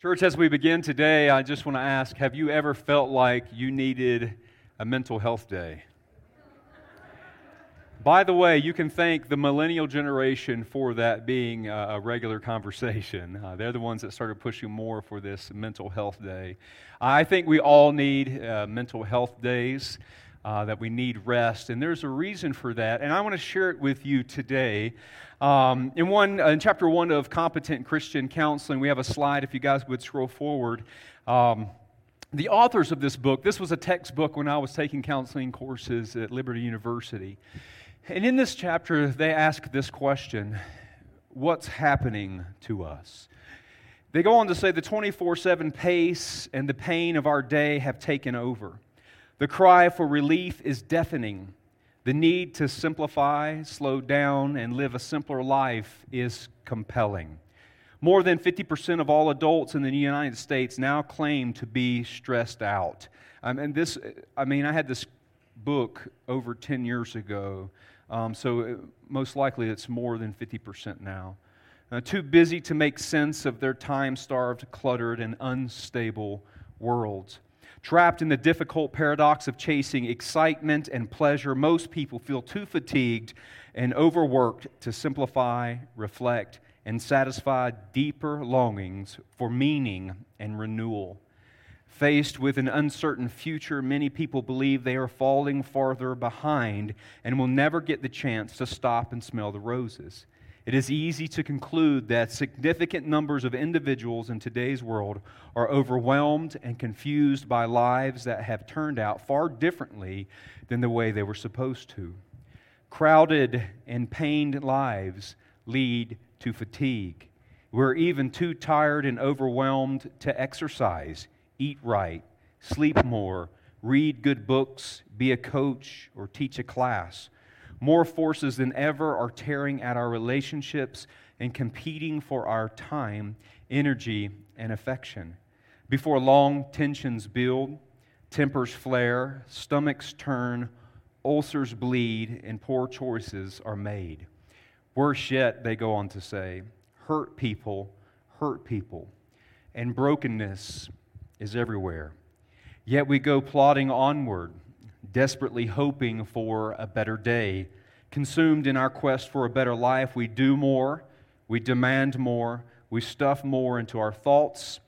Church, as we begin today, I just want to ask have you ever felt like you needed a mental health day? By the way, you can thank the millennial generation for that being a regular conversation. Uh, they're the ones that started pushing more for this mental health day. I think we all need uh, mental health days, uh, that we need rest, and there's a reason for that. And I want to share it with you today. Um, in one, in chapter one of Competent Christian Counseling, we have a slide. If you guys would scroll forward, um, the authors of this book. This was a textbook when I was taking counseling courses at Liberty University, and in this chapter, they ask this question: What's happening to us? They go on to say the 24 7 pace and the pain of our day have taken over. The cry for relief is deafening. The need to simplify, slow down, and live a simpler life is compelling. More than 50% of all adults in the United States now claim to be stressed out. Um, and this, I mean, I had this book over 10 years ago, um, so it, most likely it's more than 50% now. Uh, too busy to make sense of their time starved, cluttered, and unstable worlds. Trapped in the difficult paradox of chasing excitement and pleasure, most people feel too fatigued and overworked to simplify, reflect, and satisfy deeper longings for meaning and renewal. Faced with an uncertain future, many people believe they are falling farther behind and will never get the chance to stop and smell the roses it is easy to conclude that significant numbers of individuals in today's world are overwhelmed and confused by lives that have turned out far differently than the way they were supposed to. Crowded and pained lives lead to fatigue. We're even too tired and overwhelmed to exercise, eat right, sleep more, read good books, be a coach, or teach a class. More forces than ever are tearing at our relationships and competing for our time, energy, and affection. Before long, tensions build, tempers flare, stomachs turn, ulcers bleed, and poor choices are made. Worse yet, they go on to say, hurt people hurt people, and brokenness is everywhere. Yet we go plodding onward desperately hoping for a better day. Consumed in our quest for a better life, we do more, we demand more, we stuff more into our thoughts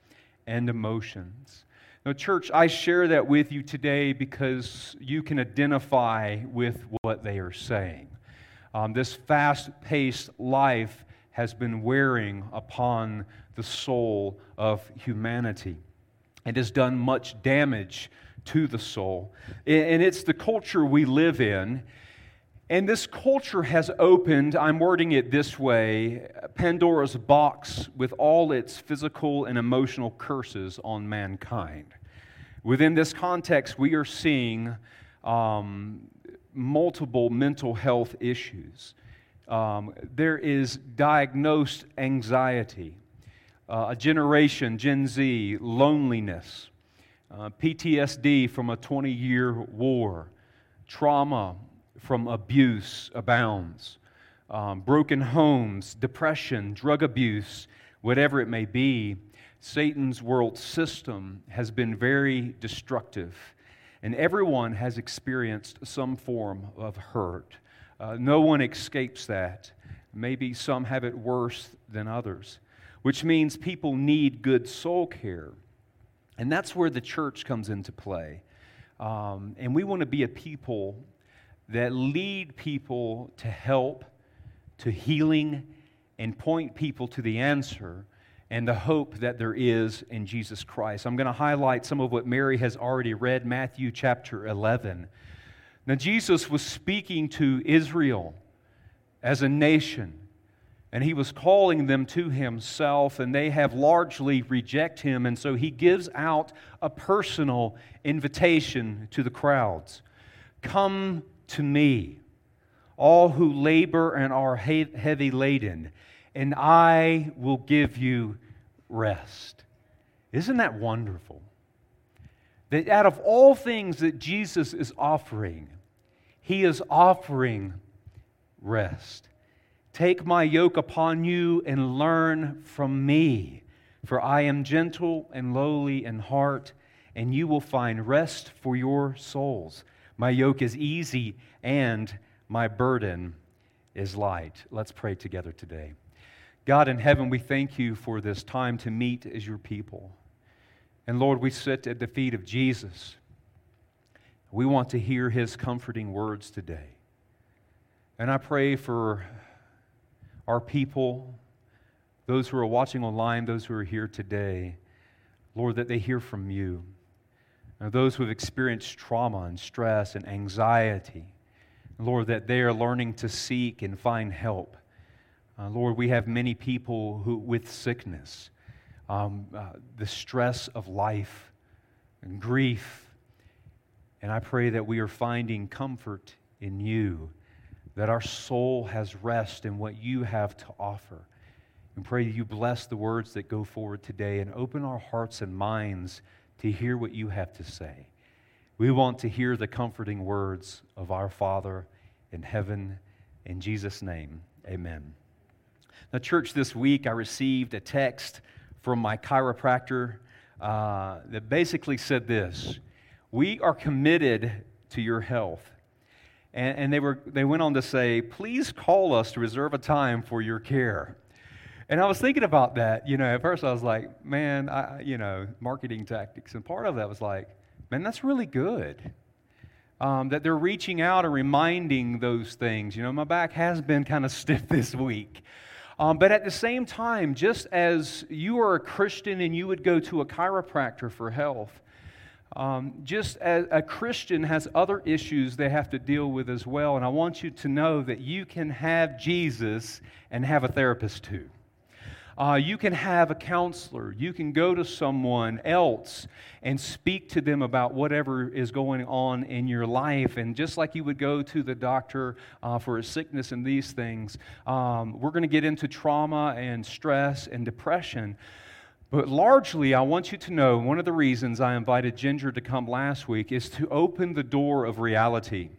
and emotions. Now, church, I share that with you today because you can identify with what they are saying. Um, this fast paced life has been wearing upon the soul of humanity. It has done much damage to the soul. And it's the culture we live in. And this culture has opened, I'm wording it this way Pandora's box with all its physical and emotional curses on mankind. Within this context, we are seeing um, multiple mental health issues. Um, there is diagnosed anxiety, uh, a generation, Gen Z, loneliness, uh, PTSD from a 20 year war, trauma from abuse abounds, um, broken homes, depression, drug abuse, whatever it may be. Satan's world system has been very destructive, and everyone has experienced some form of hurt. Uh, no one escapes that. Maybe some have it worse than others, which means people need good soul care. And that's where the church comes into play. Um, and we want to be a people that lead people to help, to healing, and point people to the answer and the hope that there is in Jesus Christ. I'm going to highlight some of what Mary has already read, Matthew chapter 11. Now, Jesus was speaking to Israel as a nation and he was calling them to himself, and they have largely reject him. And so he gives out a personal invitation to the crowds Come to me, all who labor and are heavy laden, and I will give you rest. Isn't that wonderful? That out of all things that Jesus is offering, he is offering rest. Take my yoke upon you and learn from me, For I am gentle and lowly in heart, and you will find rest for your souls. My yoke is easy and my burden is light. Let's pray together today. God in heaven, we thank you for this time to meet as your people. And Lord, we sit at the feet of Jesus. We want to hear his comforting words today. And I pray for our people, those who are watching online, those who are here today, Lord, that they hear from you. Those who have experienced trauma and stress and anxiety, Lord, that they are learning to seek and find help. Uh, Lord, we have many people who, with sickness, um, uh, the stress of life and grief. And I pray that we are finding comfort in you, that our soul has rest in what you have to offer. And pray that you bless the words that go forward today and open our hearts and minds to hear what you have to say. We want to hear the comforting words of our Father in heaven. In Jesus' name, amen. Now, church, this week I received a text from my chiropractor uh, that basically said this We are committed to your health. And, and they, were, they went on to say, Please call us to reserve a time for your care. And I was thinking about that. You know, at first I was like, man, I, you know, marketing tactics. And part of that was like, man, that's really good. Um, that they're reaching out and reminding those things. You know, my back has been kind of stiff this week. Um, but at the same time, just as you are a Christian and you would go to a chiropractor for health, um, just as a Christian has other issues they have to deal with as well. And I want you to know that you can have Jesus and have a therapist too. Uh, you can have a counselor. You can go to someone else and speak to them about whatever is going on in your life. And just like you would go to the doctor uh, for a sickness and these things, um, we're going to get into trauma and stress and depression. But largely, I want you to know one of the reasons I invited Ginger to come last week is to open the door of reality.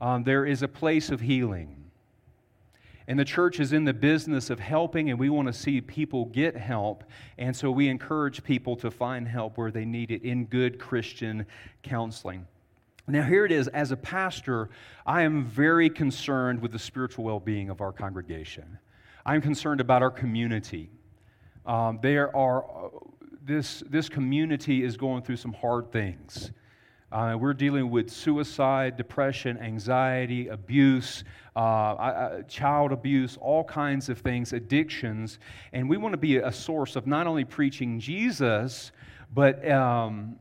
Um, there is a place of healing. And the church is in the business of helping, and we want to see people get help. And so we encourage people to find help where they need it in good Christian counseling. Now, here it is. As a pastor, I am very concerned with the spiritual well being of our congregation. I'm concerned about our community. Um, there are, uh, this, this community is going through some hard things. Uh, we're dealing with suicide, depression, anxiety, abuse, uh, uh, child abuse, all kinds of things, addictions. And we want to be a source of not only preaching Jesus, but um,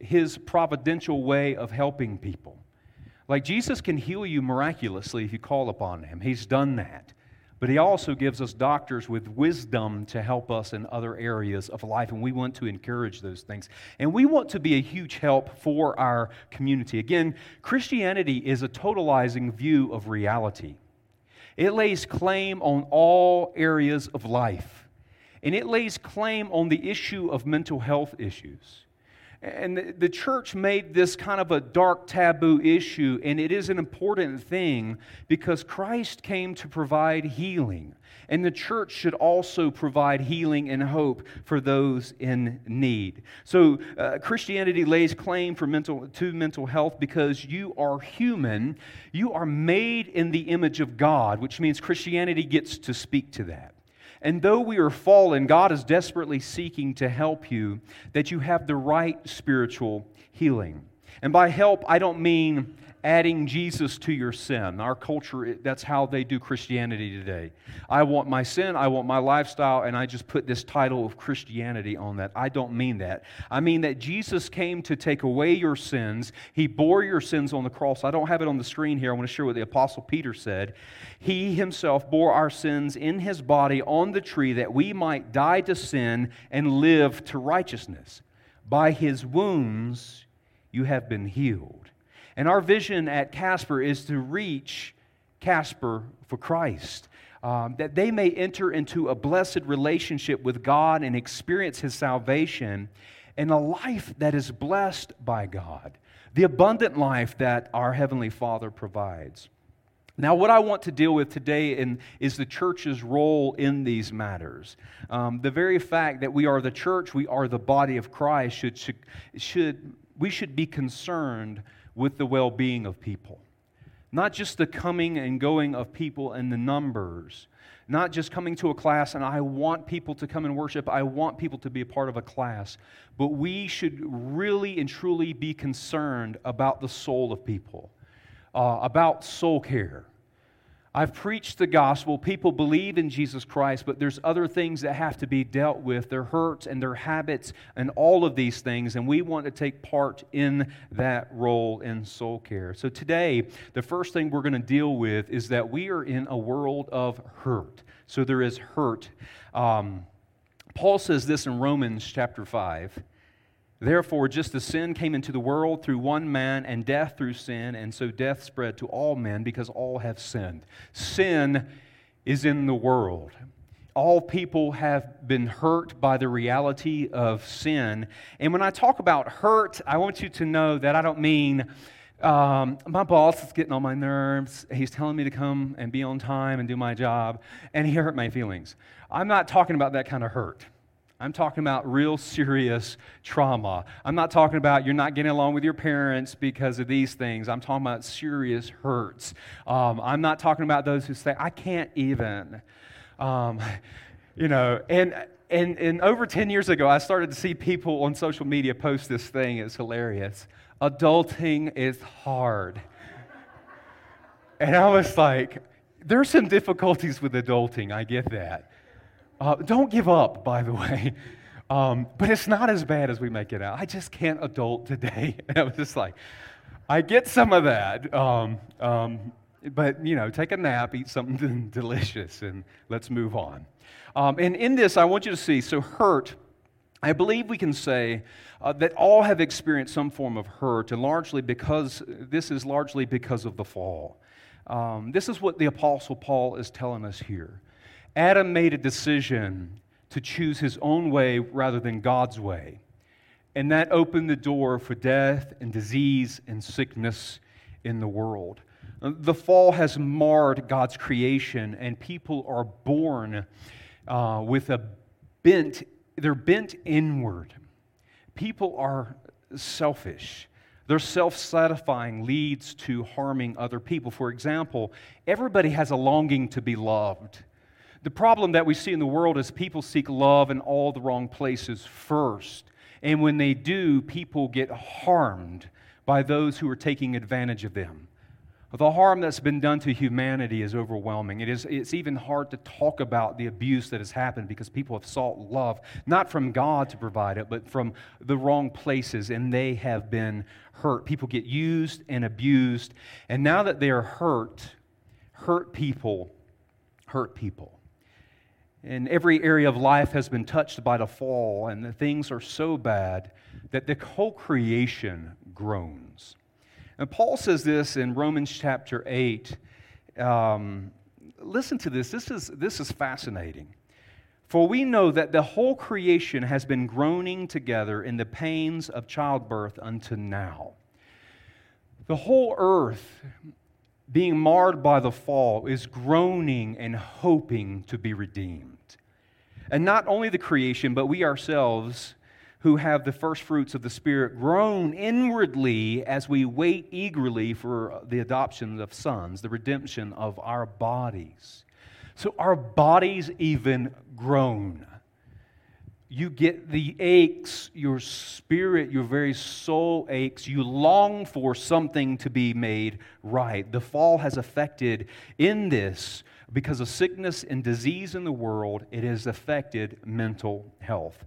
his providential way of helping people. Like Jesus can heal you miraculously if you call upon him, he's done that. But he also gives us doctors with wisdom to help us in other areas of life, and we want to encourage those things. And we want to be a huge help for our community. Again, Christianity is a totalizing view of reality, it lays claim on all areas of life, and it lays claim on the issue of mental health issues. And the, the church made this kind of a dark taboo issue, and it is an important thing because Christ came to provide healing. And the church should also provide healing and hope for those in need. So, uh, Christianity lays claim for mental, to mental health because you are human. You are made in the image of God, which means Christianity gets to speak to that. And though we are fallen, God is desperately seeking to help you that you have the right spiritual healing. And by help, I don't mean adding Jesus to your sin. Our culture, that's how they do Christianity today. I want my sin, I want my lifestyle, and I just put this title of Christianity on that. I don't mean that. I mean that Jesus came to take away your sins. He bore your sins on the cross. I don't have it on the screen here. I want to share what the Apostle Peter said. He himself bore our sins in his body on the tree that we might die to sin and live to righteousness. By his wounds, you have been healed. And our vision at Casper is to reach Casper for Christ. Um, that they may enter into a blessed relationship with God and experience His salvation and a life that is blessed by God, the abundant life that our Heavenly Father provides. Now, what I want to deal with today in, is the church's role in these matters. Um, the very fact that we are the church, we are the body of Christ, should, should, should, we should be concerned with the well being of people. Not just the coming and going of people and the numbers, not just coming to a class and I want people to come and worship, I want people to be a part of a class, but we should really and truly be concerned about the soul of people uh, about soul care. I've preached the gospel. People believe in Jesus Christ, but there's other things that have to be dealt with their hurts and their habits and all of these things. And we want to take part in that role in soul care. So today, the first thing we're going to deal with is that we are in a world of hurt. So there is hurt. Um, Paul says this in Romans chapter 5. Therefore, just as sin came into the world through one man, and death through sin, and so death spread to all men because all have sinned. Sin is in the world. All people have been hurt by the reality of sin. And when I talk about hurt, I want you to know that I don't mean um, my boss is getting on my nerves. He's telling me to come and be on time and do my job, and he hurt my feelings. I'm not talking about that kind of hurt. I'm talking about real serious trauma. I'm not talking about you're not getting along with your parents because of these things. I'm talking about serious hurts. Um, I'm not talking about those who say, I can't even. Um, you know, and, and, and over 10 years ago, I started to see people on social media post this thing. It's hilarious. Adulting is hard. And I was like, there's some difficulties with adulting. I get that. Uh, don't give up, by the way. Um, but it's not as bad as we make it out. I just can't adult today. And I was just like, I get some of that. Um, um, but, you know, take a nap, eat something delicious, and let's move on. Um, and in this, I want you to see so, hurt, I believe we can say uh, that all have experienced some form of hurt, and largely because this is largely because of the fall. Um, this is what the Apostle Paul is telling us here. Adam made a decision to choose his own way rather than God's way. And that opened the door for death and disease and sickness in the world. The fall has marred God's creation, and people are born uh, with a bent, they're bent inward. People are selfish. Their self satisfying leads to harming other people. For example, everybody has a longing to be loved. The problem that we see in the world is people seek love in all the wrong places first. And when they do, people get harmed by those who are taking advantage of them. The harm that's been done to humanity is overwhelming. It is, it's even hard to talk about the abuse that has happened because people have sought love, not from God to provide it, but from the wrong places, and they have been hurt. People get used and abused, and now that they are hurt, hurt people hurt people and every area of life has been touched by the fall, and the things are so bad that the whole creation groans. And Paul says this in Romans chapter 8. Um, listen to this. This is, this is fascinating. For we know that the whole creation has been groaning together in the pains of childbirth unto now. The whole earth being marred by the fall, is groaning and hoping to be redeemed. And not only the creation, but we ourselves who have the first fruits of the Spirit groan inwardly as we wait eagerly for the adoption of sons, the redemption of our bodies. So our bodies even groan you get the aches, your spirit, your very soul aches. You long for something to be made right. The fall has affected in this because of sickness and disease in the world, it has affected mental health.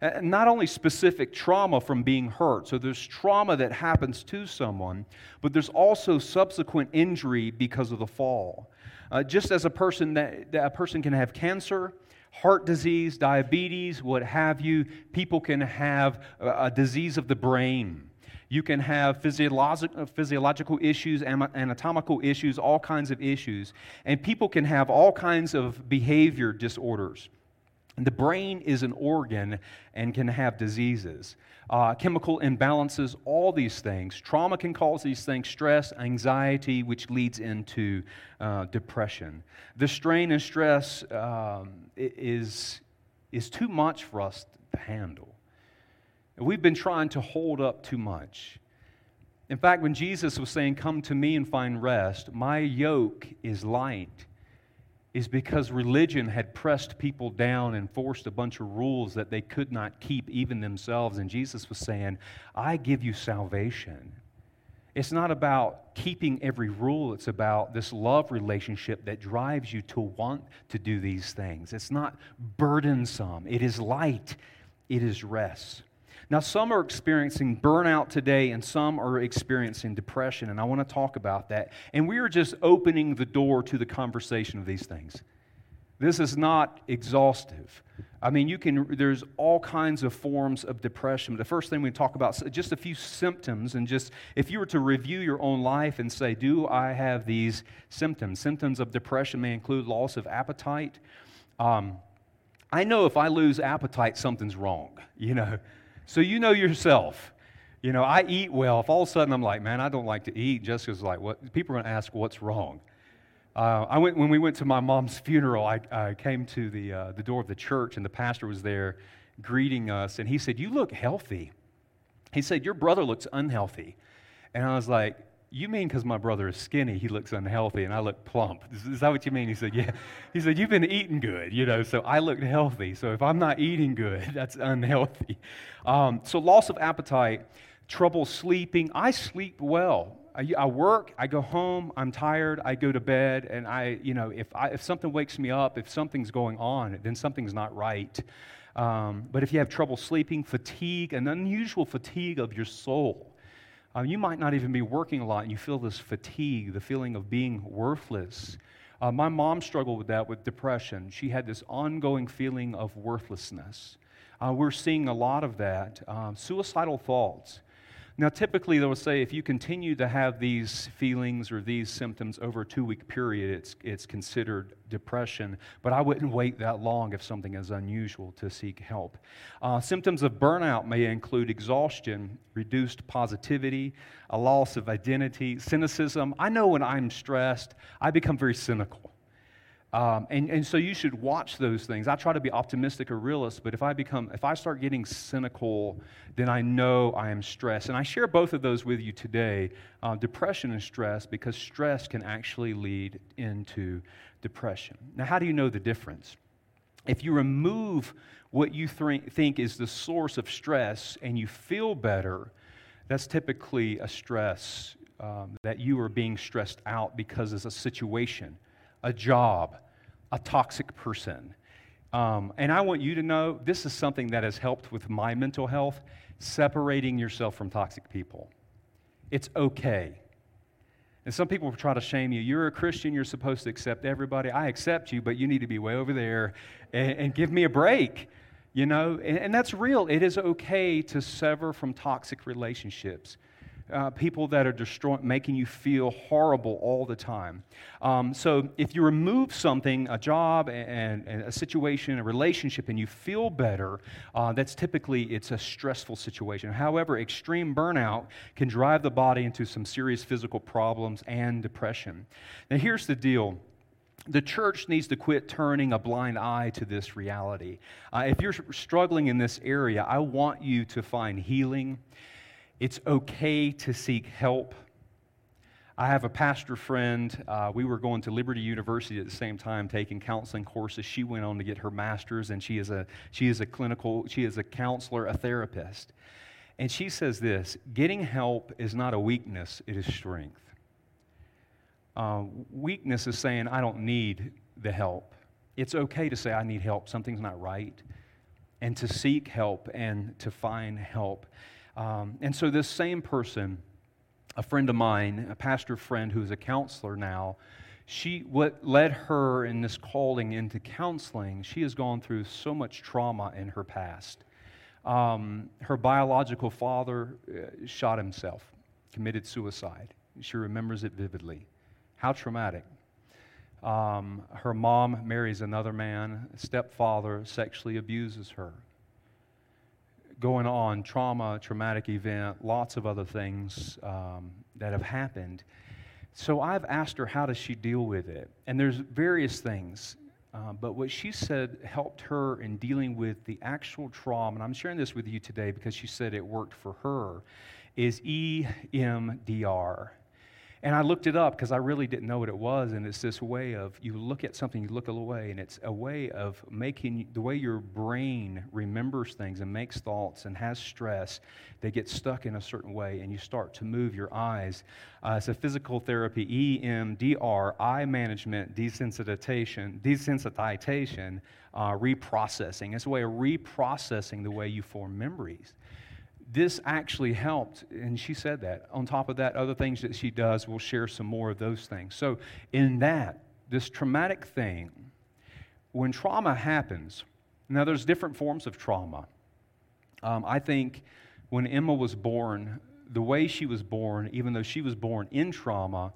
And not only specific trauma from being hurt, so there's trauma that happens to someone, but there's also subsequent injury because of the fall. Uh, just as a person that, that a person can have cancer, heart disease, diabetes, what have you. People can have a disease of the brain. You can have physiological, uh, physiological issues, anatomical issues, all kinds of issues. And people can have all kinds of behavior disorders. The brain is an organ and can have diseases, uh, chemical imbalances, all these things. Trauma can cause these things stress, anxiety, which leads into uh, depression. The strain and stress um, is, is too much for us to handle. We've been trying to hold up too much. In fact, when Jesus was saying, Come to me and find rest, my yoke is light is because religion had pressed people down and forced a bunch of rules that they could not keep even themselves. And Jesus was saying, I give you salvation. It's not about keeping every rule, it's about this love relationship that drives you to want to do these things. It's not burdensome, it is light, it is rest. Now, some are experiencing burnout today, and some are experiencing depression, and I want to talk about that. And we are just opening the door to the conversation of these things. This is not exhaustive. I mean, you can, there's all kinds of forms of depression. The first thing we talk about just a few symptoms, and just if you were to review your own life and say, Do I have these symptoms? Symptoms of depression may include loss of appetite. Um, I know if I lose appetite, something's wrong, you know. So you know yourself. You know, I eat well. If all of a sudden I'm like, man, I don't like to eat, Jessica's like, what? People are going to ask what's wrong. Uh, I went when we went to my mom's funeral. I, I came to the uh, the door of the church, and the pastor was there, greeting us, and he said, "You look healthy." He said, "Your brother looks unhealthy," and I was like, you mean because my brother is skinny, he looks unhealthy, and I look plump? Is, is, that what you mean? He said, Yeah. He said, You've been eating good, you know, so I looked healthy. So if I'm not eating good, that's unhealthy. Um, so loss of appetite, trouble sleeping. I sleep well. I, I, work, I go home, I'm tired, I go to bed, and I, you know, if, I, if something wakes me up, if something's going on, then something's not right. Um, but if you have trouble sleeping, fatigue, an unusual fatigue of your soul, uh, you might not even be working a lot and you feel this fatigue, the feeling of being worthless. Uh, my mom struggled with that with depression. She had this ongoing feeling of worthlessness. Uh, we're seeing a lot of that. Um, suicidal thoughts. Now, typically, they'll say if you continue to have these feelings or these symptoms over a two week period, it's, it's considered depression. But I wouldn't wait that long if something is unusual to seek help. Uh, symptoms of burnout may include exhaustion, reduced positivity, a loss of identity, cynicism. I know when I'm stressed, I become very cynical. Um, and, and so you should watch those things. I try to be optimistic or realist, but if I become, if I start getting cynical, then I know I am stressed. And I share both of those with you today uh, depression and stress, because stress can actually lead into depression. Now, how do you know the difference? If you remove what you th- think is the source of stress and you feel better, that's typically a stress um, that you are being stressed out because it's a situation a job, a toxic person. Um, and I want you to know this is something that has helped with my mental health separating yourself from toxic people. It's okay. And some people try to shame you. You're a Christian, you're supposed to accept everybody. I accept you, but you need to be way over there and, and give me a break. You know, and, and that's real. It is okay to sever from toxic relationships uh, people that are destroying, making you feel horrible all the time. Um, so if you remove something, a job and, and, a situation, a relationship, and you feel better, uh, that's typically it's a stressful situation. However, extreme burnout can drive the body into some serious physical problems and depression. Now, here's the deal the church needs to quit turning a blind eye to this reality. Uh, if you're struggling in this area, I want you to find healing it's okay to seek help. I have a pastor friend. Uh, we were going to Liberty University at the same time, taking counseling courses. She went on to get her master's, and she is a she is a clinical she is a counselor, a therapist. And she says this: getting help is not a weakness; it is strength. Uh, weakness is saying I don't need the help. It's okay to say I need help. Something's not right, and to seek help and to find help. Um, and so, this same person, a friend of mine, a pastor friend who's a counselor now, she what led her in this calling into counseling she has gone through so much trauma in her past. Um, her biological father uh, shot himself committed suicide. She remembers it vividly. How traumatic. Um, her mom marries another man, stepfather sexually abuses her. Going on, trauma, traumatic event, lots of other things um, that have happened. So I've asked her, how does she deal with it? And there's various things. Uh, but what she said helped her in dealing with the actual trauma, and I'm sharing this with you today because she said it worked for her, is EMDR. And I looked it up because I really didn't know what it was. And it's this way of you look at something, you look away, and it's a way of making the way your brain remembers things and makes thoughts and has stress. They get stuck in a certain way, and you start to move your eyes. Uh, it's a physical therapy, EMDR, eye management, desensitization, desensitization, uh, reprocessing. It's a way of reprocessing the way you form memories this actually helped, and she said that. On top of that, other things that she does, we'll share some more of those things. So, in that, this traumatic thing, when trauma happens, now there's different forms of trauma. Um, I think when Emma was born, the way she was born, even though she was born in trauma,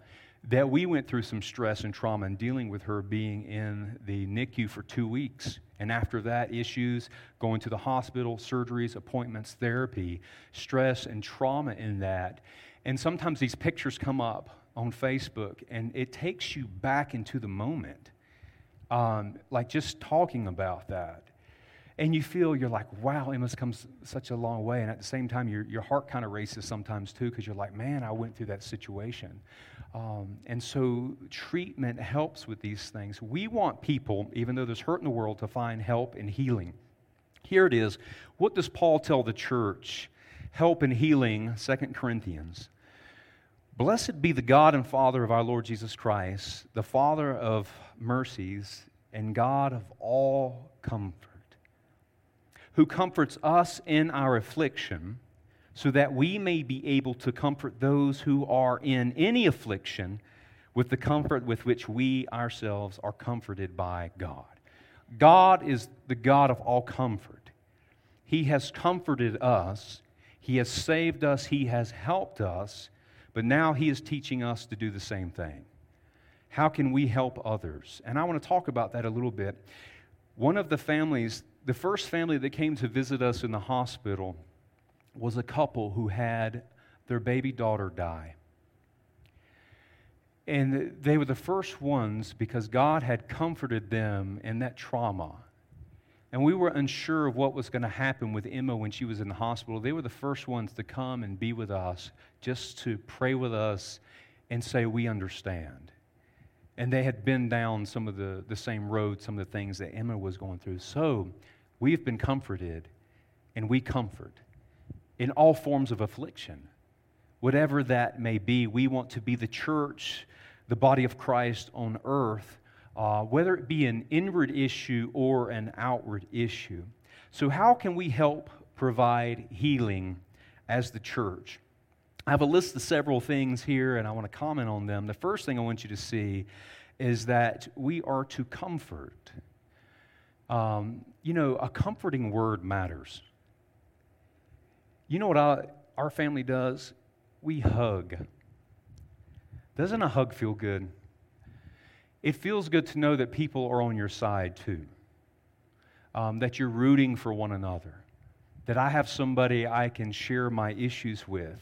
that we went through some stress and trauma in dealing with her being in the NICU for two weeks. And after that, issues, going to the hospital, surgeries, appointments, therapy, stress and trauma in that. And sometimes these pictures come up on Facebook, and it takes you back into the moment. Um, like just talking about that. And you feel you're like, wow, Emma's come such a long way. And at the same time, your, your heart kind of races sometimes too, because you're like, man, I went through that situation. Um, and so treatment helps with these things. We want people, even though there's hurt in the world, to find help and healing. Here it is. What does Paul tell the church? Help and healing, 2 Corinthians. Blessed be the God and Father of our Lord Jesus Christ, the Father of mercies and God of all comfort, who comforts us in our affliction so that we may be able to comfort those who are in any affliction with the comfort with which we ourselves are comforted by God. God is the God of all comfort. He has comforted us, He has saved us, He has helped us, but now He is teaching us to do the same thing. How can we help others? And I want to talk about that a little bit. One of the families, the first family that came to visit us in the hospital, was a couple who had their baby daughter die. And they were the first ones because God had comforted them in that trauma. And we were unsure of what was going to happen with Emma when she was in the hospital. They were the first ones to come and be with us, just to pray with us and say, We understand. And they had been down some of the, the same road, some of the things that Emma was going through. So we've been comforted, and we comfort in all forms of affliction. Whatever that may be, we want to be the church, the body of Christ on earth, uh, whether it be an inward issue or an outward issue. So, how can we help provide healing as the church? I have a list of several things here, and I want to comment on them. The first thing I want you to see is that we are to comfort. Um, you know, a comforting word matters. You know what I, our family does? We hug. Doesn't a hug feel good? It feels good to know that people are on your side too, um, that you're rooting for one another, that I have somebody I can share my issues with,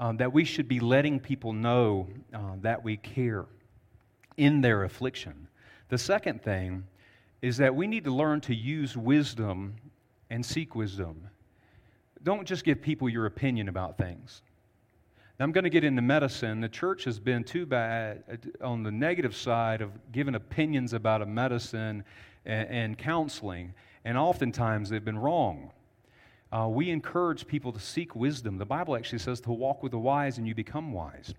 um, that we should be letting people know uh, that we care in their affliction. The second thing is that we need to learn to use wisdom and seek wisdom don't just give people your opinion about things. Now, I'm going to get into medicine. The church has been too bad uh, on the negative side of giving opinions about a medicine and, and counseling, and oftentimes they've been wrong. Uh, we encourage people to seek wisdom. The Bible actually says to walk with the wise and you become wise.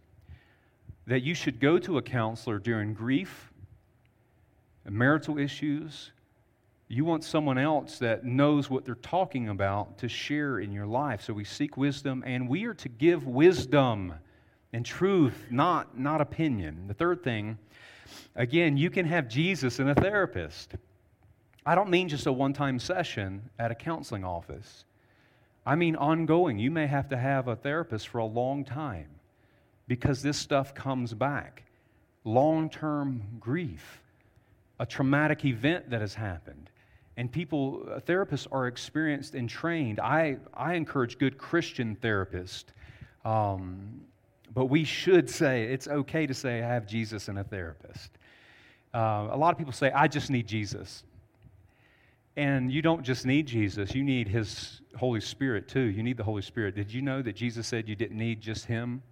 That you should go to a counselor during grief, marital issues, you want someone else that knows what they're talking about to share in your life. So we seek wisdom, and we are to give wisdom and truth, not, not opinion. The third thing, again, you can have Jesus and a therapist. I don't mean just a one time session at a counseling office. I mean ongoing. You may have to have a therapist for a long time because this stuff comes back. long term grief, a traumatic event that has happened. And people, uh, therapists are experienced and trained. I, I encourage good Christian therapists. Um, but we should say it's okay to say, I have Jesus and a therapist. Uh, a lot of people say, I just need Jesus. And you don't just need Jesus, you need His Holy Spirit too. You need the Holy Spirit. Did you know that Jesus said you didn't need just Him?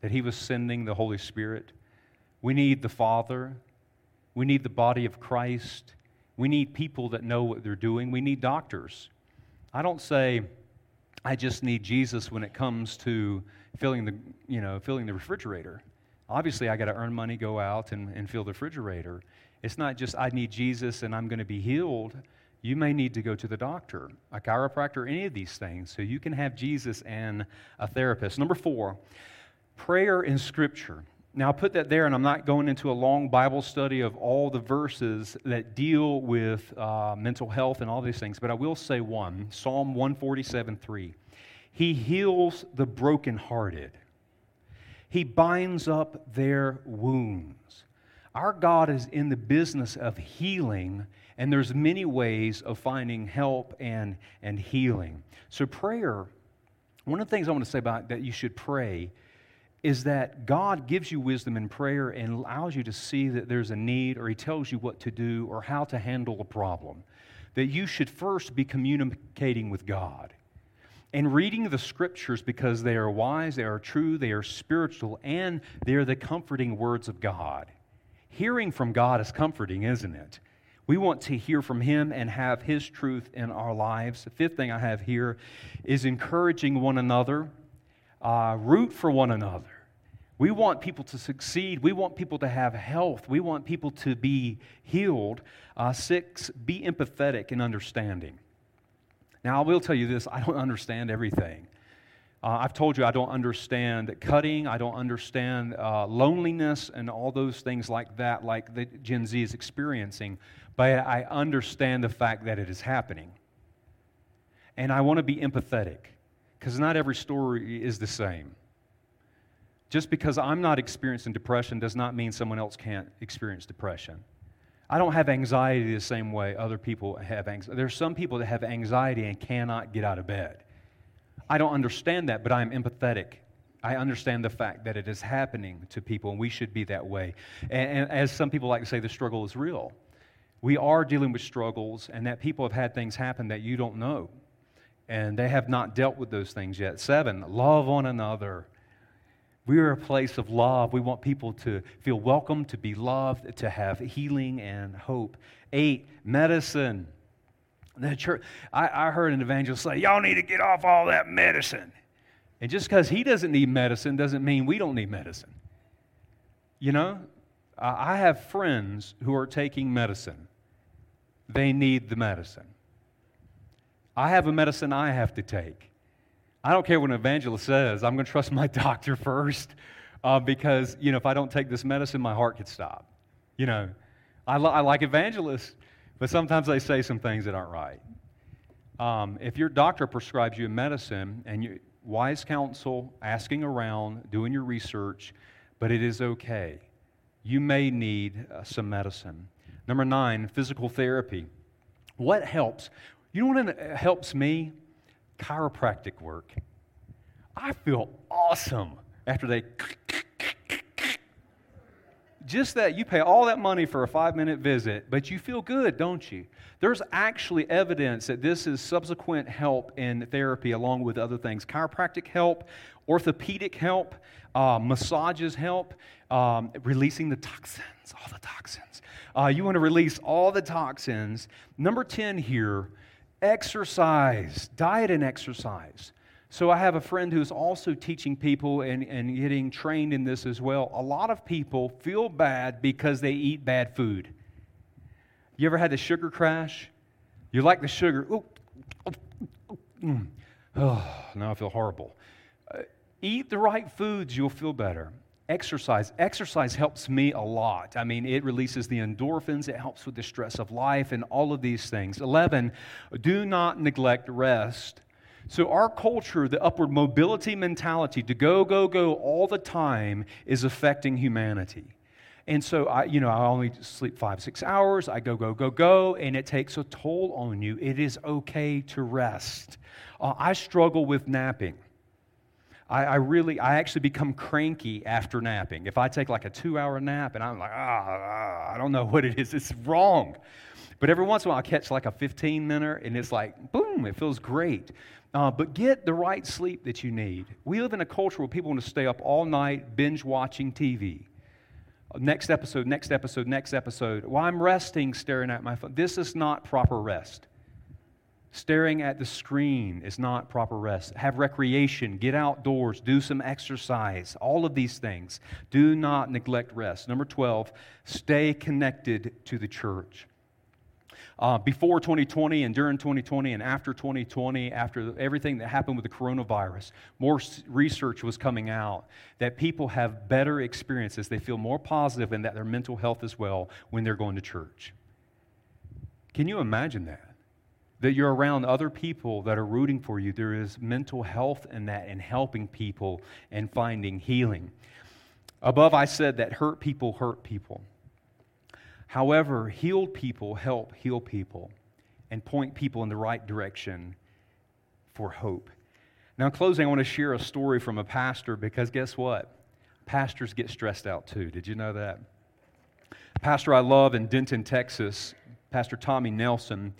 That He was sending the Holy Spirit? We need the Father. We need the body of Christ. We need people that know what they're doing. We need doctors. I don't say, I just need Jesus when it comes to filling the, you know, filling the refrigerator. Obviously, I got to earn money, go out and, and fill the refrigerator. It's not just I need Jesus and I'm going to be healed. You may need to go to the doctor, a chiropractor, any of these things, so you can have Jesus and a therapist. Number four, prayer in Scripture. Now, I'll put that there, and I'm not going into a long Bible study of all the verses that deal with uh, mental health and all these things, but I will say one Psalm 147 3. He heals the brokenhearted, He binds up their wounds. Our God is in the business of healing, and there's many ways of finding help and, and healing. So, prayer, one of the things I want to say about that you should pray is that God gives you wisdom in prayer and allows you to see that there's a need, or He tells you what to do or how to handle a problem. That you should first be communicating with God and reading the scriptures because they are wise, they are true, they are spiritual, and they are the comforting words of God. Hearing from God is comforting, isn't it? We want to hear from Him and have His truth in our lives. The fifth thing I have here is encouraging one another uh, root for one another. We want people to succeed. We want people to have health. We want people to be healed. Uh, six, be empathetic and understanding. Now, I will tell you this I don't understand everything. Uh, I've told you I don't understand cutting, I don't understand uh, loneliness and all those things like that, like that Gen Z is experiencing, but I understand the fact that it is happening. And I want to be empathetic because not every story is the same. Just because I'm not experiencing depression does not mean someone else can't experience depression. I don't have anxiety the same way other people have anxiety. There are some people that have anxiety and cannot get out of bed. I don't understand that, but I'm empathetic. I understand the fact that it is happening to people, and we should be that way. And, and, as some people like to say, the struggle is real. We are dealing with struggles, and that people have had things happen that you don't know and they have not dealt with those things yet. Seven, love one another. We are a place of love. We want people to feel welcome, to be loved, to have healing and hope. Eight, medicine. The church, I, I heard an evangelist say, Y'all need to get off all that medicine. And just because he doesn't need medicine doesn't mean we don't need medicine. You know, I have friends who are taking medicine, they need the medicine. I have a medicine I have to take. I don't care what an evangelist says. I'm going to trust my doctor first uh, because, you know, if I don't take this medicine, my heart could stop. You know, I, I like evangelists, but sometimes they say some things that aren't right. Um, if your doctor prescribes you a medicine and you, wise counsel, asking around, doing your research, but it is okay. You may need uh, some medicine. Number nine, physical therapy. What helps? You know what helps me? Chiropractic work. I feel awesome after they. Just that you pay all that money for a five minute visit, but you feel good, don't you? There's actually evidence that this is subsequent help in therapy along with other things chiropractic help, orthopedic help, uh, massages help, um, releasing the toxins, all the toxins. Uh, you want to release all the toxins. Number 10 here Exercise, diet and exercise. So, I have a friend who's also teaching people and, and getting trained in this as well. A lot of people feel bad because they eat bad food. You ever had the sugar crash? You like the sugar. Oh, now I feel horrible. Uh, eat the right foods, you'll feel better. Exercise. Exercise helps me a lot. I mean, it releases the endorphins, it helps with the stress of life, and all of these things. 11, do not neglect rest. So, our culture, the upward mobility mentality to go, go, go all the time, is affecting humanity. And so I, you know, I only sleep five, six hours. I go, go, go, go, and it takes a toll on you. It is okay to rest. Uh, I struggle with napping. I, I, really, I actually become cranky after napping. If I take like a two hour nap and I'm like, ah, ah, I don't know what it is, it's wrong. But every once in a while, I catch like a 15 minute and it's like, boom, it feels great. Uh, but get the right sleep that you need. We live in a culture where people want to stay up all night binge watching TV. Next episode, next episode, next episode. While I'm resting, staring at my phone. This is not proper rest. Staring at the screen is not proper rest. Have recreation, get outdoors, do some exercise, all of these things. Do not neglect rest. Number 12, stay connected to the church. Uh, before 2020 and during 2020 and after 2020, after everything that happened with the coronavirus, more research was coming out that people have better experiences. They feel more positive and that their mental health as well when they're going to church. Can you imagine that? That you're around other people that are rooting for you. There is mental health in that and helping people and finding healing. Above, I said that hurt people hurt people. However, healed people help heal people and point people in the right direction for hope. Now, in closing, I want to share a story from a pastor because guess what? Pastors get stressed out too. Did you know that? pastor I love in Denton, Texas, Pastor Tommy Nelson,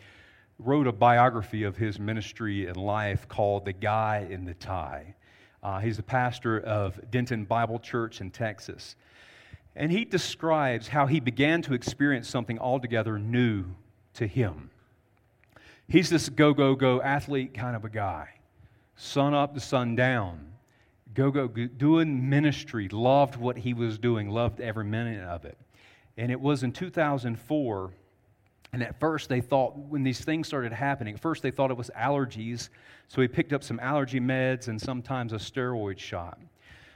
wrote a biography of his ministry and life called The Guy in the Tie. Uh, he's a pastor of Denton Bible Church in Texas. And he describes how he began to experience something altogether new to him. He's this go, go, go athlete kind of a guy. Sun up to sun down. Go, go, go, doing ministry. Loved what he was doing, loved every minute of it. And it was in 2004 and at first, they thought, when these things started happening, at first they thought it was allergies. So he picked up some allergy meds and sometimes a steroid shot.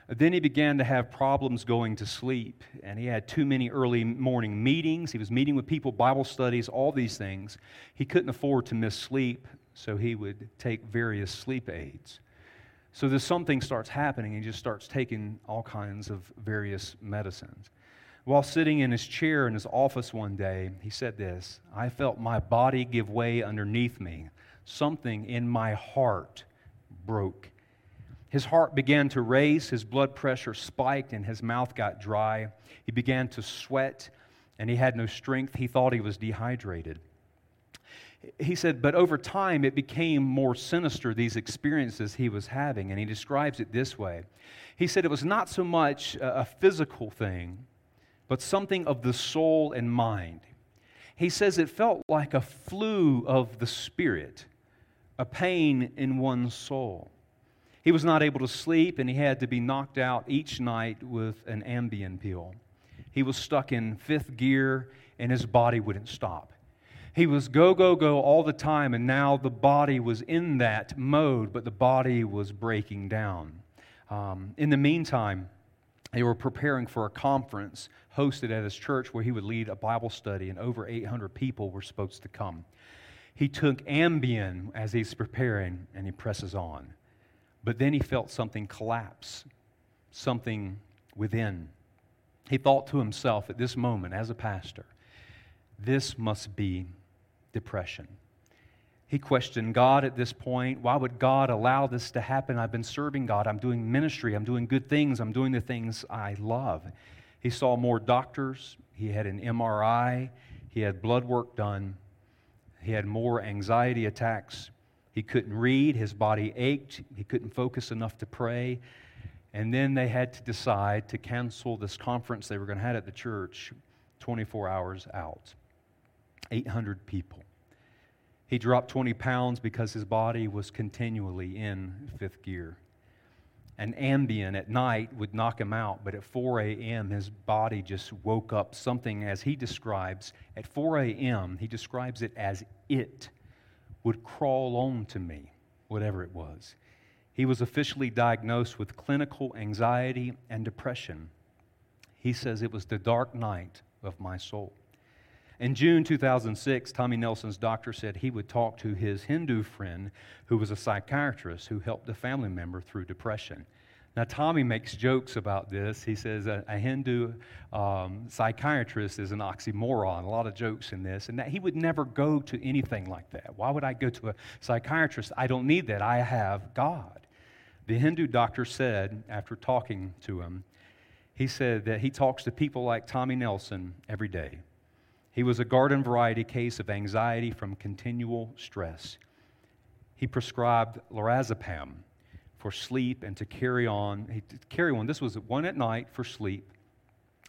Then he began to have problems going to sleep, and he had too many early morning meetings. He was meeting with people, Bible studies, all these things. He couldn't afford to miss sleep, so he would take various sleep aids. So this something starts happening, and he just starts taking all kinds of various medicines. While sitting in his chair in his office one day, he said this I felt my body give way underneath me. Something in my heart broke. His heart began to race, his blood pressure spiked, and his mouth got dry. He began to sweat, and he had no strength. He thought he was dehydrated. He said, but over time it became more sinister, these experiences he was having, and he describes it this way. He said it was not so much a physical thing but something of the soul and mind. He says it felt like a flu of the spirit, a pain in one's soul. He was not able to sleep and he had to be knocked out each night with an Ambien pill. He was stuck in fifth gear and his body wouldn't stop. He was go, go, go all the time, and now the body was in that mode, but the body was breaking down. Um, in the meantime, they were preparing for a conference hosted at his church where he would lead a Bible study, and over 800 people were supposed to come. He took Ambien as he's preparing, and he presses on. But then he felt something collapse, something within. He thought to himself at this moment, as a pastor, this must be depression. He questioned God at this point. Why would God allow this to happen? I've been serving God. I'm doing ministry. I'm doing good things. I'm doing the things I love. He saw more doctors. He had an MRI. He had blood work done. He had more anxiety attacks. He couldn't read. His body ached. He couldn't focus enough to pray. And then they had to decide to cancel this conference they were going to have at the church 24 hours out. 800 people. He dropped 20 pounds because his body was continually in fifth gear. An Ambien at night would knock him out, but at 4 a.m., his body just woke up. Something, as he describes, at 4 a.m., he describes it as it would crawl on to me, whatever it was. He was officially diagnosed with clinical anxiety and depression. He says it was the dark night of my soul. In June 2006, Tommy Nelson's doctor said he would talk to his Hindu friend who was a psychiatrist who helped a family member through depression. Now, Tommy makes jokes about this. He says a, a Hindu um, psychiatrist is an oxymoron. A lot of jokes in this. And that he would never go to anything like that. Why would I go to a psychiatrist? I don't need that. I have God. The Hindu doctor said, after talking to him, he said that he talks to people like Tommy Nelson every day. He was a garden variety case of anxiety from continual stress. He prescribed lorazepam for sleep and to carry on. He, carry on. This was one at night for sleep,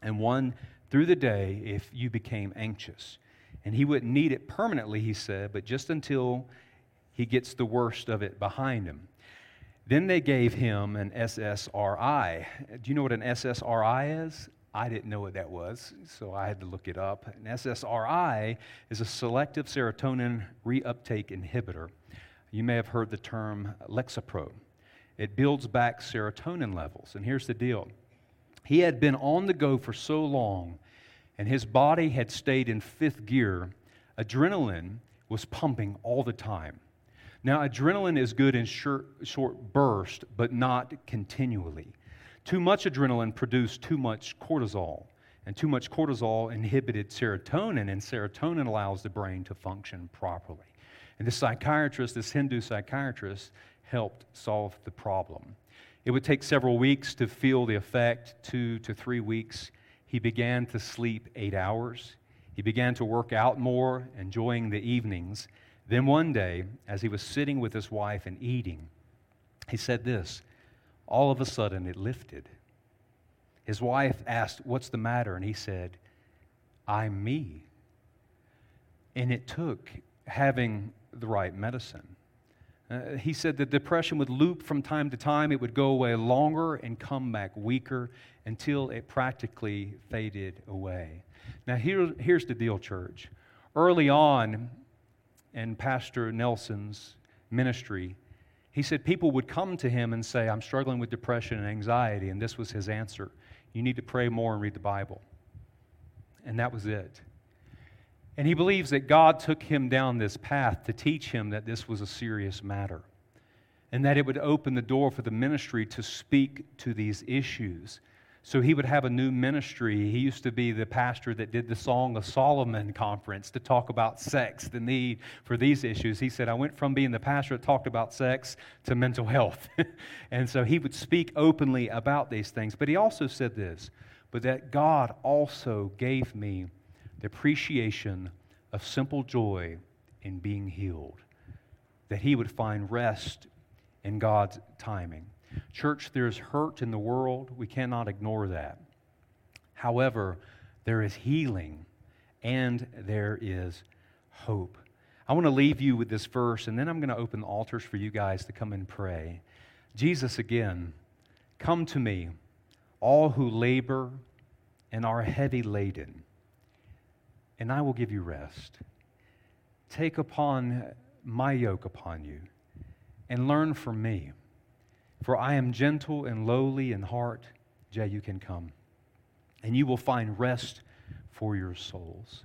and one through the day if you became anxious. And he wouldn't need it permanently, he said, but just until he gets the worst of it behind him. Then they gave him an SSRI. Do you know what an SSRI is? I didn't know what that was, so I had to look it up. An SSRI is a selective serotonin reuptake inhibitor. You may have heard the term Lexapro. It builds back serotonin levels. And here's the deal he had been on the go for so long, and his body had stayed in fifth gear, adrenaline was pumping all the time. Now, adrenaline is good in short, short bursts, but not continually. Too much adrenaline produced too much cortisol, and too much cortisol inhibited serotonin, and serotonin allows the brain to function properly. And this psychiatrist, this Hindu psychiatrist, helped solve the problem. It would take several weeks to feel the effect, two to three weeks. He began to sleep eight hours. He began to work out more, enjoying the evenings. Then one day, as he was sitting with his wife and eating, he said this All of a sudden, it lifted. His wife asked, What's the matter? And he said, I'm me. And it took having the right medicine. Uh, he said the depression would loop from time to time. It would go away longer and come back weaker until it practically faded away. Now, here, here's the deal, church. Early on in Pastor Nelson's ministry, he said people would come to him and say, I'm struggling with depression and anxiety. And this was his answer You need to pray more and read the Bible. And that was it. And he believes that God took him down this path to teach him that this was a serious matter and that it would open the door for the ministry to speak to these issues. So he would have a new ministry. He used to be the pastor that did the Song of Solomon conference to talk about sex, the need for these issues. He said, I went from being the pastor that talked about sex to mental health. and so he would speak openly about these things. But he also said this, but that God also gave me the appreciation of simple joy in being healed, that he would find rest in God's timing. Church, there's hurt in the world. We cannot ignore that. However, there is healing and there is hope. I want to leave you with this verse, and then I'm going to open the altars for you guys to come and pray. Jesus again, come to me, all who labor and are heavy laden and I will give you rest. Take upon my yoke upon you and learn from me. For I am gentle and lowly in heart. Jay, you can come. And you will find rest for your souls.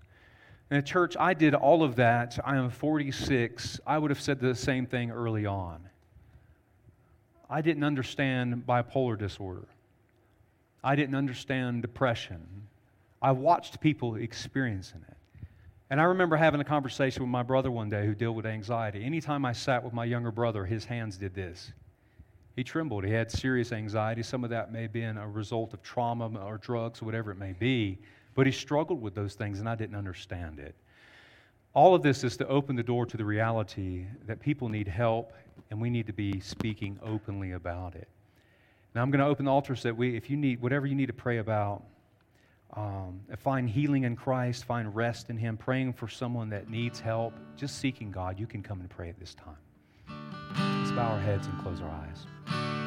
And church, I did all of that. I am 46. I would have said the same thing early on. I didn't understand bipolar disorder. I didn't understand depression. I watched people experiencing it. And I remember having a conversation with my brother one day who dealt with anxiety. Anytime I sat with my younger brother, his hands did this. He trembled. He had serious anxiety. Some of that may have been a result of trauma or drugs, whatever it may be. But he struggled with those things, and I didn't understand it. All of this is to open the door to the reality that people need help, and we need to be speaking openly about it. Now, I'm going to open the altar so that we, if you need, whatever you need to pray about, um, find healing in Christ, find rest in Him, praying for someone that needs help, just seeking God, you can come and pray at this time. Bow our heads and close our eyes.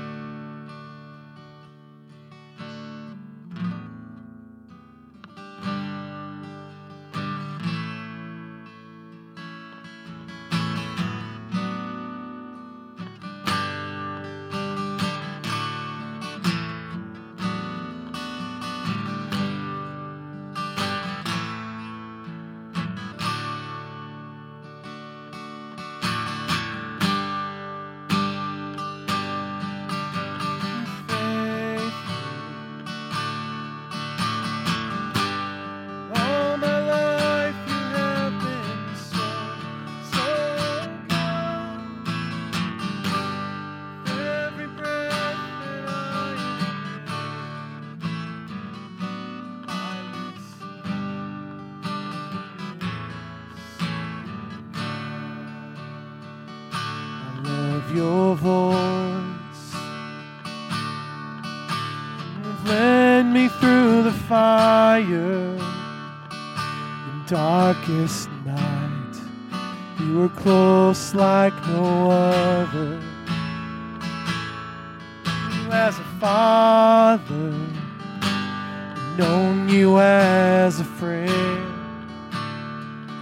Known you as a friend.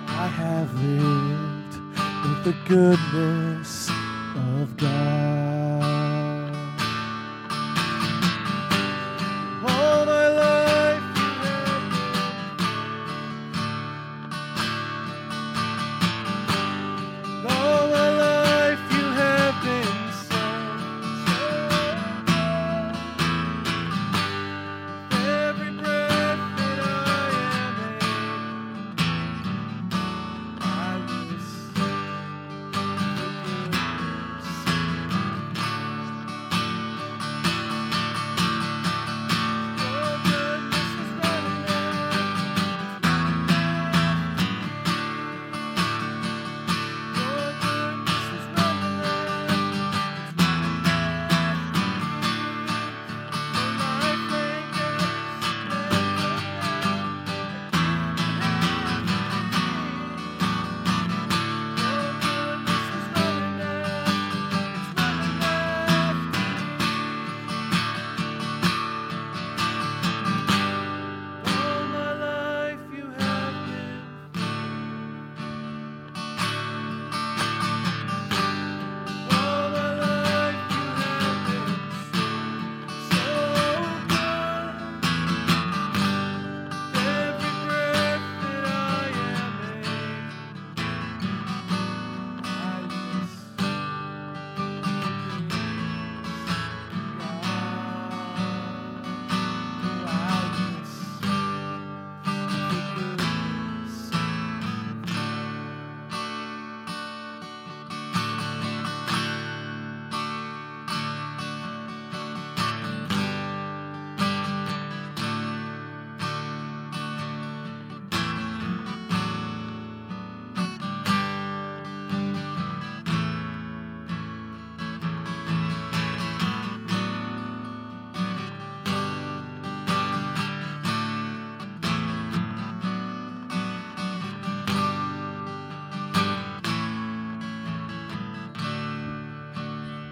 I have lived with the goodness of God.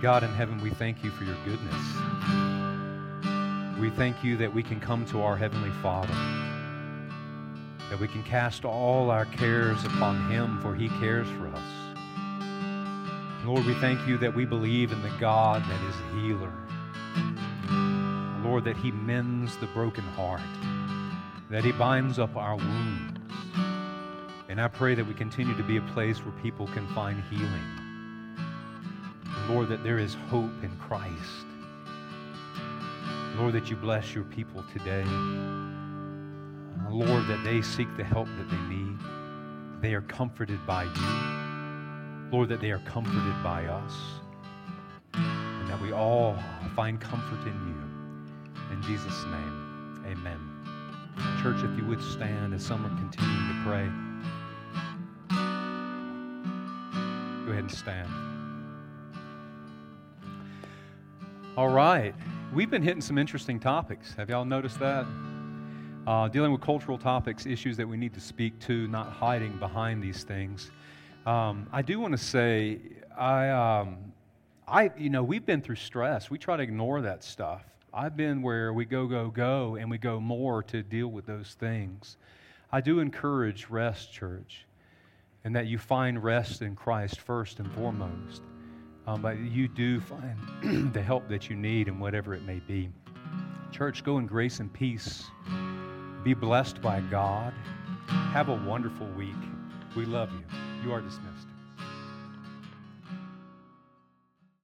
God in heaven, we thank you for your goodness. We thank you that we can come to our Heavenly Father, that we can cast all our cares upon Him, for He cares for us. Lord, we thank you that we believe in the God that is a healer. Lord, that He mends the broken heart, that He binds up our wounds. And I pray that we continue to be a place where people can find healing. Lord, that there is hope in Christ. Lord, that you bless your people today. Lord, that they seek the help that they need. They are comforted by you. Lord, that they are comforted by us. And that we all find comfort in you. In Jesus' name, amen. Church, if you would stand as some are continuing to pray, go ahead and stand. All right. We've been hitting some interesting topics. Have y'all noticed that? Uh, dealing with cultural topics, issues that we need to speak to, not hiding behind these things. Um, I do want to say, I, um, I, you know, we've been through stress. We try to ignore that stuff. I've been where we go, go, go, and we go more to deal with those things. I do encourage rest, church, and that you find rest in Christ first and foremost. Um, but you do find the help that you need in whatever it may be. Church, go in grace and peace. Be blessed by God. Have a wonderful week. We love you. You are dismissed.